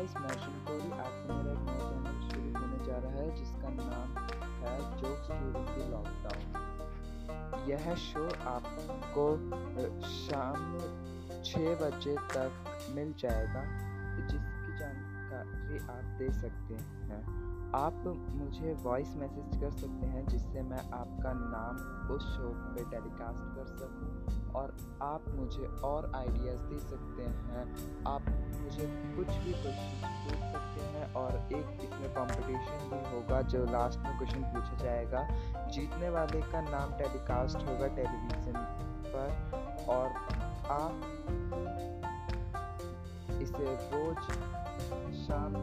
इस मशीन को भी आपको मेरा एक नए चैनल शुरू होने जा रहा है, जिसका नाम है जोक्स ड्यूरिंग द लॉकडाउन यह शो आपको शाम छः बजे तक मिल जाएगा, जिसकी जानकारी आप दे सकते हैं आप मुझे वॉइस मैसेज कर सकते हैं, जिससे मैं आपका नाम उस शो पे टेलीकास्ट कर सकूँ। आप मुझे और आइडियाज़ दे सकते हैं। आप मुझे कुछ भी क्वेश्चन पूछ सकते हैं और एक इसमें कंपटीशन भी होगा, जो लास्ट में क्वेश्चन पूछा जाएगा, जीतने वाले का नाम टेलीकास्ट होगा टेलीविज़न पर और आप इसे रोज़ शाम